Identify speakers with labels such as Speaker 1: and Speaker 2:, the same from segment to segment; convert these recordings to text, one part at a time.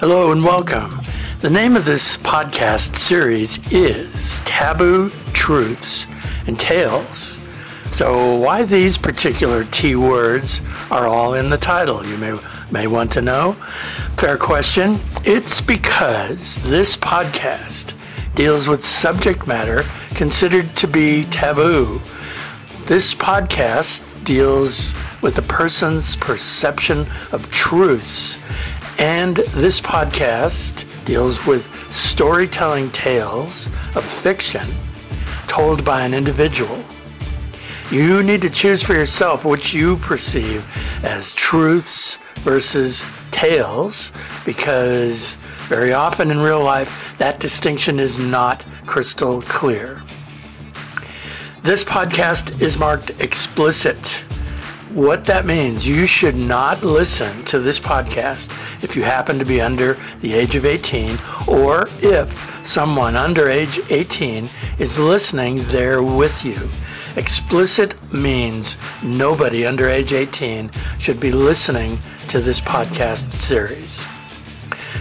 Speaker 1: Hello and welcome. The name of this podcast series is Taboo Truths and Tales. So, why these particular T words are all in the title, you may, may want to know. Fair question. It's because this podcast deals with subject matter considered to be taboo. This podcast deals with a person's perception of truths, and this podcast deals with storytelling tales of fiction told by an individual. You need to choose for yourself what you perceive as truths versus tales because very often in real life that distinction is not crystal clear. This podcast is marked explicit. What that means, you should not listen to this podcast if you happen to be under the age of 18 or if someone under age 18 is listening there with you. Explicit means nobody under age 18 should be listening to this podcast series.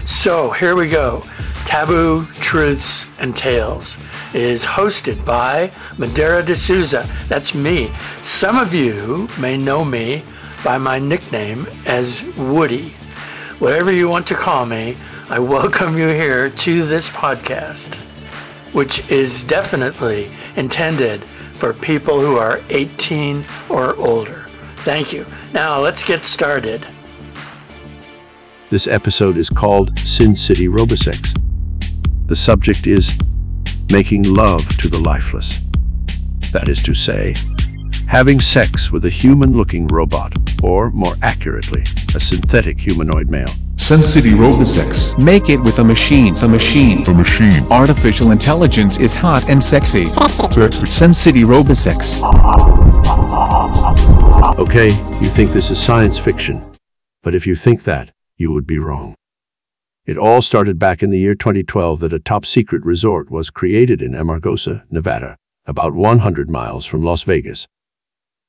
Speaker 1: So here we go. Taboo Truths and Tales is hosted by Madera de Souza. That's me. Some of you may know me by my nickname as Woody. Whatever you want to call me, I welcome you here to this podcast, which is definitely intended for people who are 18 or older. Thank you. Now let's get started.
Speaker 2: This episode is called Sin City Robosex. The subject is making love to the lifeless. That is to say, having sex with a human-looking robot, or more accurately, a synthetic humanoid male.
Speaker 3: Sin City Robosex.
Speaker 4: Make it with a machine. The machine.
Speaker 3: The machine.
Speaker 4: Artificial intelligence is hot and sexy. Sin City Robosex.
Speaker 2: Okay, you think this is science fiction. But if you think that, you would be wrong. It all started back in the year 2012 that a top-secret resort was created in Amargosa, Nevada, about 100 miles from Las Vegas.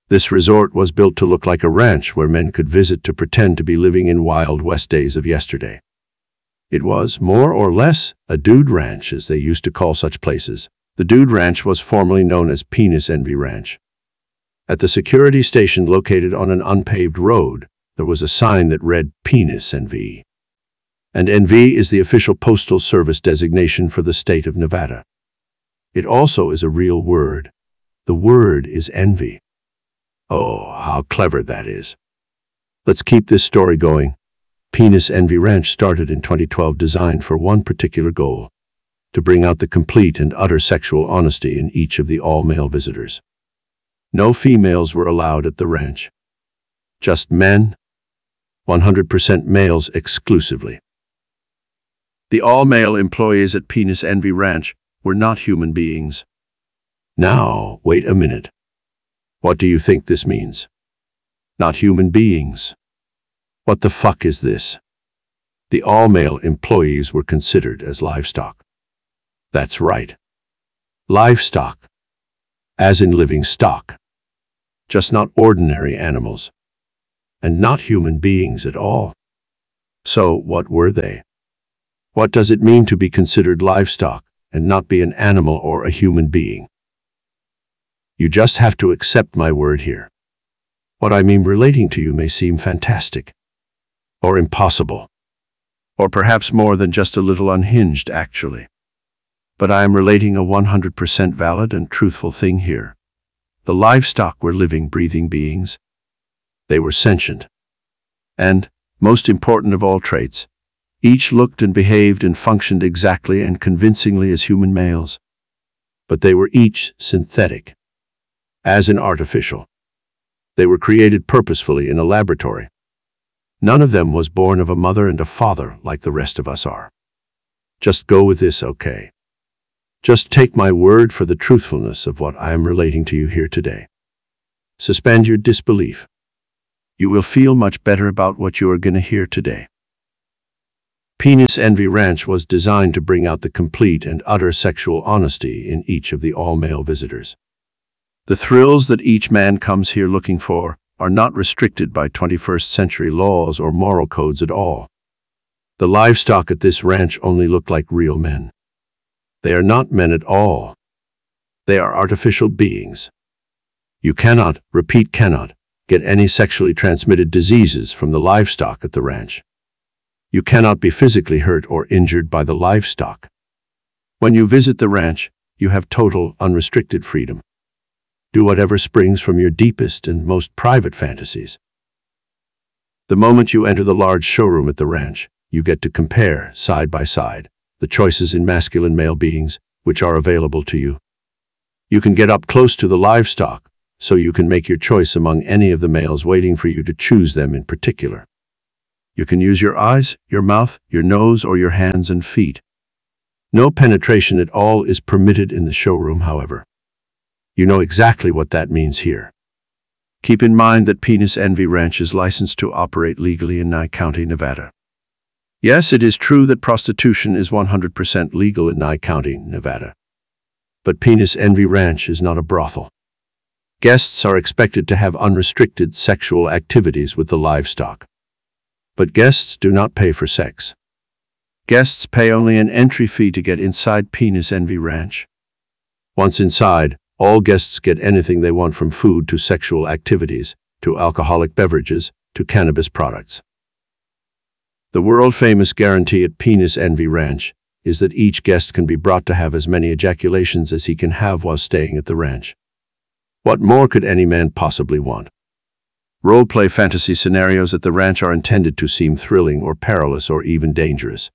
Speaker 2: This resort was built to look like a ranch where men could visit to pretend to be living in Wild West days of yesterday. It was, more or less, a dude ranch, as they used to call such places. The dude ranch was formerly known as Penis Envy Ranch. At the security station located on an unpaved road, there was a sign that read Penis Envy and NV is the official postal service designation for the state of Nevada. It also is a real word. The word is envy. Oh, how clever that is. Let's keep this story going. Penis Envy Ranch started in 2012 designed for one particular goal, to bring out the complete and utter sexual honesty in each of the all-male visitors. No females were allowed at the ranch. Just men, 100% males exclusively. The all-male employees at Penis Envy Ranch were not human beings. Now, wait a minute. What do you think this means? Not human beings. What the fuck is this? The all-male employees were considered as livestock. That's right. Livestock. As in living stock. Just not ordinary animals. And not human beings at all. So what were they? What does it mean to be considered livestock and not be an animal or a human being? You just have to accept my word here. What I mean relating to you may seem fantastic, or impossible, or perhaps more than just a little unhinged, actually. But I am relating a 100% valid and truthful thing here. The livestock were living, breathing beings. They were sentient. And, most important of all traits, each looked and behaved and functioned exactly and convincingly as human males. But they were each synthetic, as in artificial. They were created purposefully in a laboratory. None of them was born of a mother and a father like the rest of us are. Just go with this, okay? Just take my word for the truthfulness of what I am relating to you here today. Suspend your disbelief. You will feel much better about what you are going to hear today. Penis Envy Ranch was designed to bring out the complete and utter sexual honesty in each of the all-male visitors. The thrills that each man comes here looking for are not restricted by 21st century laws or moral codes at all. The livestock at this ranch only look like real men. They are not men at all. They are artificial beings. You cannot, repeat cannot, get any sexually transmitted diseases from the livestock at the ranch. You cannot be physically hurt or injured by the livestock. When you visit the ranch, you have total, unrestricted freedom. Do whatever springs from your deepest and most private fantasies. The moment you enter the large showroom at the ranch, you get to compare, side by side, the choices in masculine male beings which are available to you. You can get up close to the livestock, so you can make your choice among any of the males waiting for you to choose them in particular. You can use your eyes, your mouth, your nose, or your hands and feet. No penetration at all is permitted in the showroom, however. You know exactly what that means here. Keep in mind that Penis Envy Ranch is licensed to operate legally in Nye County, Nevada. Yes, it is true that prostitution is 100% legal in Nye County, Nevada. But Penis Envy Ranch is not a brothel. Guests are expected to have unrestricted sexual activities with the livestock. But guests do not pay for sex. Guests pay only an entry fee to get inside Penis Envy Ranch. Once inside, all guests get anything they want from food to sexual activities, to alcoholic beverages, to cannabis products. The world-famous guarantee at Penis Envy Ranch is that each guest can be brought to have as many ejaculations as he can have while staying at the ranch. What more could any man possibly want? Role-play fantasy scenarios at the ranch are intended to seem thrilling or perilous or even dangerous.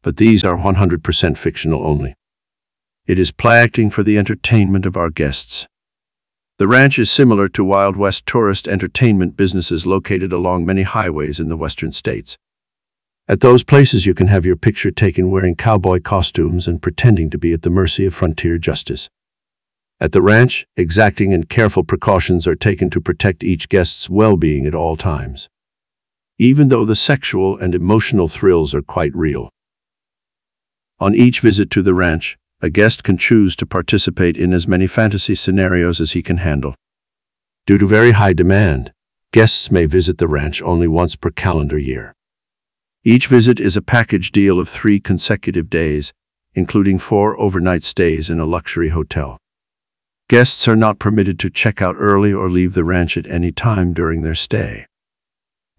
Speaker 2: But these are 100% fictional only. It is play acting for the entertainment of our guests. The ranch is similar to Wild West tourist entertainment businesses located along many highways in the western states. At those places you can have your picture taken wearing cowboy costumes and pretending to be at the mercy of frontier justice. At the ranch, exacting and careful precautions are taken to protect each guest's well-being at all times. Even though the sexual and emotional thrills are quite real. On each visit to the ranch, a guest can choose to participate in as many fantasy scenarios as he can handle. Due to very high demand, guests may visit the ranch only once per calendar year. Each visit is a package deal of three consecutive days, including four overnight stays in a luxury hotel. Guests are not permitted to check out early or leave the ranch at any time during their stay.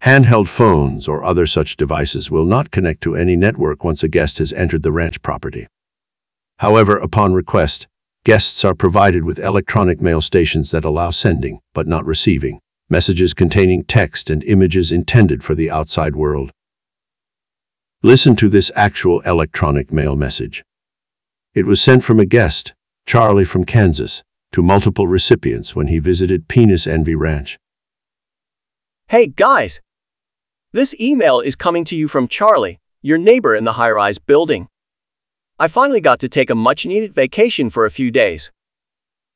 Speaker 2: Handheld phones or other such devices will not connect to any network once a guest has entered the ranch property. However, upon request, guests are provided with electronic mail stations that allow sending, but not receiving, messages containing text and images intended for the outside world. Listen to this actual electronic mail message. It was sent from a guest, Charlie from Kansas, to multiple recipients when he visited Penis Envy Ranch.
Speaker 5: Hey guys! This email is coming to you from Charlie, your neighbor in the high rise building. I finally got to take a much needed vacation for a few days.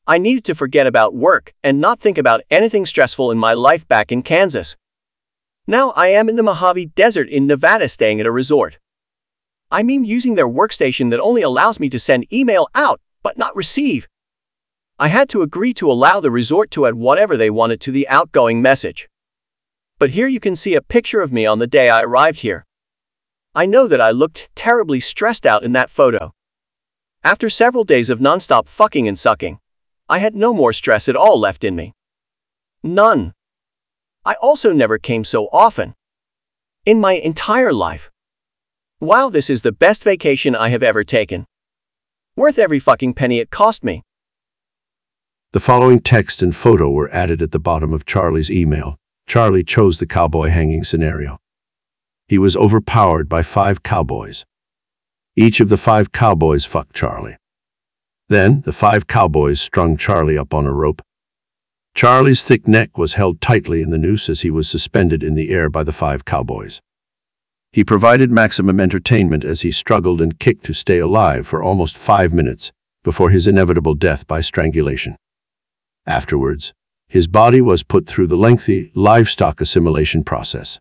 Speaker 5: I needed to forget about work and not think about anything stressful in my life back in Kansas. Now I am in the Mojave Desert in Nevada staying at a resort. I mean using their workstation that only allows me to send email out, but not receive. I had to agree to allow the resort to add whatever they wanted to the outgoing message. But here you can see a picture of me on the day I arrived here. I know that I looked terribly stressed out in that photo. After several days of nonstop fucking and sucking, I had no more stress at all left in me. None. I also never came so often. In my entire life. Wow, this is the best vacation I have ever taken. Worth every fucking penny it cost me.
Speaker 2: The following text and photo were added at the bottom of Charlie's email. Charlie chose the cowboy hanging scenario. He was overpowered by five cowboys. Each of the five cowboys fucked Charlie. Then, the five cowboys strung Charlie up on a rope. Charlie's thick neck was held tightly in the noose as he was suspended in the air by the five cowboys. He provided maximum entertainment as he struggled and kicked to stay alive for almost five minutes before his inevitable death by strangulation. Afterwards, his body was put through the lengthy livestock assimilation process.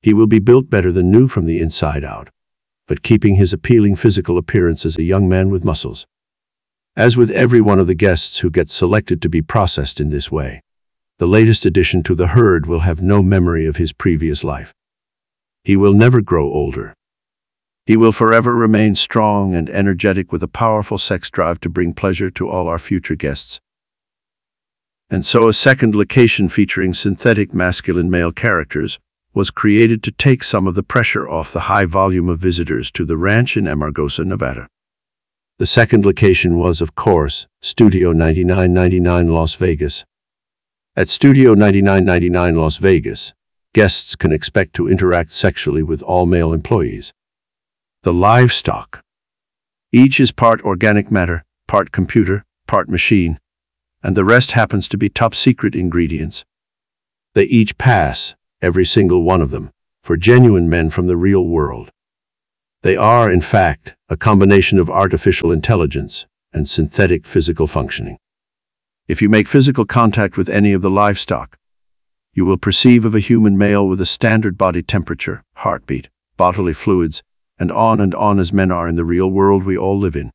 Speaker 2: He will be built better than new from the inside out, but keeping his appealing physical appearance as a young man with muscles. As with every one of the guests who gets selected to be processed in this way, the latest addition to the herd will have no memory of his previous life. he will never grow older. He will forever remain strong and energetic with a powerful sex drive to bring pleasure to all our future guests. And so a second location featuring synthetic masculine male characters was created to take some of the pressure off the high volume of visitors to the ranch in Amargosa, Nevada. The second location was, of course, Studio 9999 Las Vegas. At Studio 9999 Las Vegas, guests can expect to interact sexually with all male employees. The livestock. Each is part organic matter, part computer, part machine, and the rest happens to be top secret ingredients. They each pass, every single one of them, for genuine men from the real world. They are, in fact, a combination of artificial intelligence and synthetic physical functioning. If you make physical contact with any of the livestock, you will perceive of a human male with a standard body temperature, heartbeat, bodily fluids, and on and on as men are in the real world we all live in.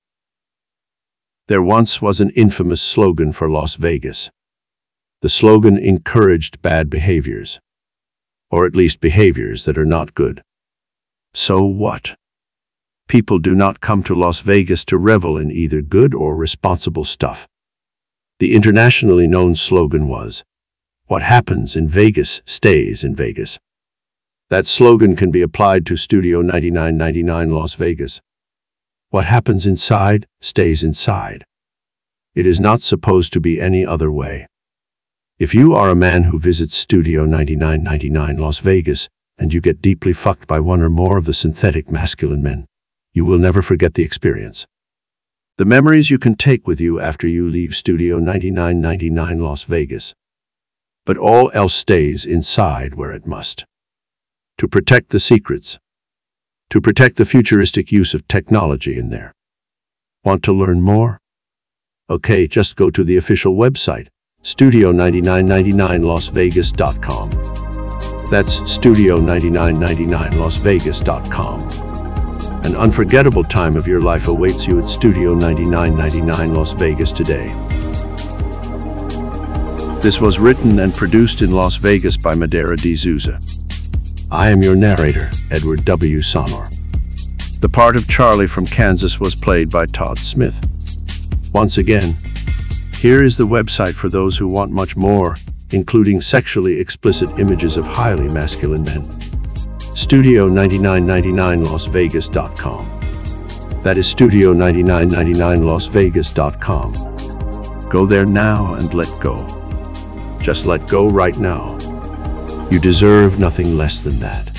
Speaker 2: There once was an infamous slogan for Las Vegas. The slogan encouraged bad behaviors, or at least behaviors that are not good. So what? People do not come to Las Vegas to revel in either good or responsible stuff. The internationally known slogan was, What happens in Vegas stays in Vegas. That slogan can be applied to Studio 9999 Las Vegas. What happens inside stays inside. It is not supposed to be any other way. If you are a man who visits Studio 9999 Las Vegas and you get deeply fucked by one or more of the synthetic masculine men, you will never forget the experience. The memories you can take with you after you leave Studio 9999 Las Vegas. But all else stays inside where it must. To protect the secrets. To protect the futuristic use of technology in there. Want to learn more? Okay, just go to the official website, studio9999lasvegas.com. That's studio9999lasvegas.com. An unforgettable time of your life awaits you at Studio 9999 Las Vegas today. This was written and produced in Las Vegas by Madera D. Souza. I am your narrator, Edward W. Sonor. The part of Charlie from Kansas was played by Todd Smith. Once again, here is the website for those who want much more, including sexually explicit images of highly masculine men studio9999lasvegas.com. That is studio9999lasvegas.com. Go there now and let go. Just let go right now. You deserve nothing less than that.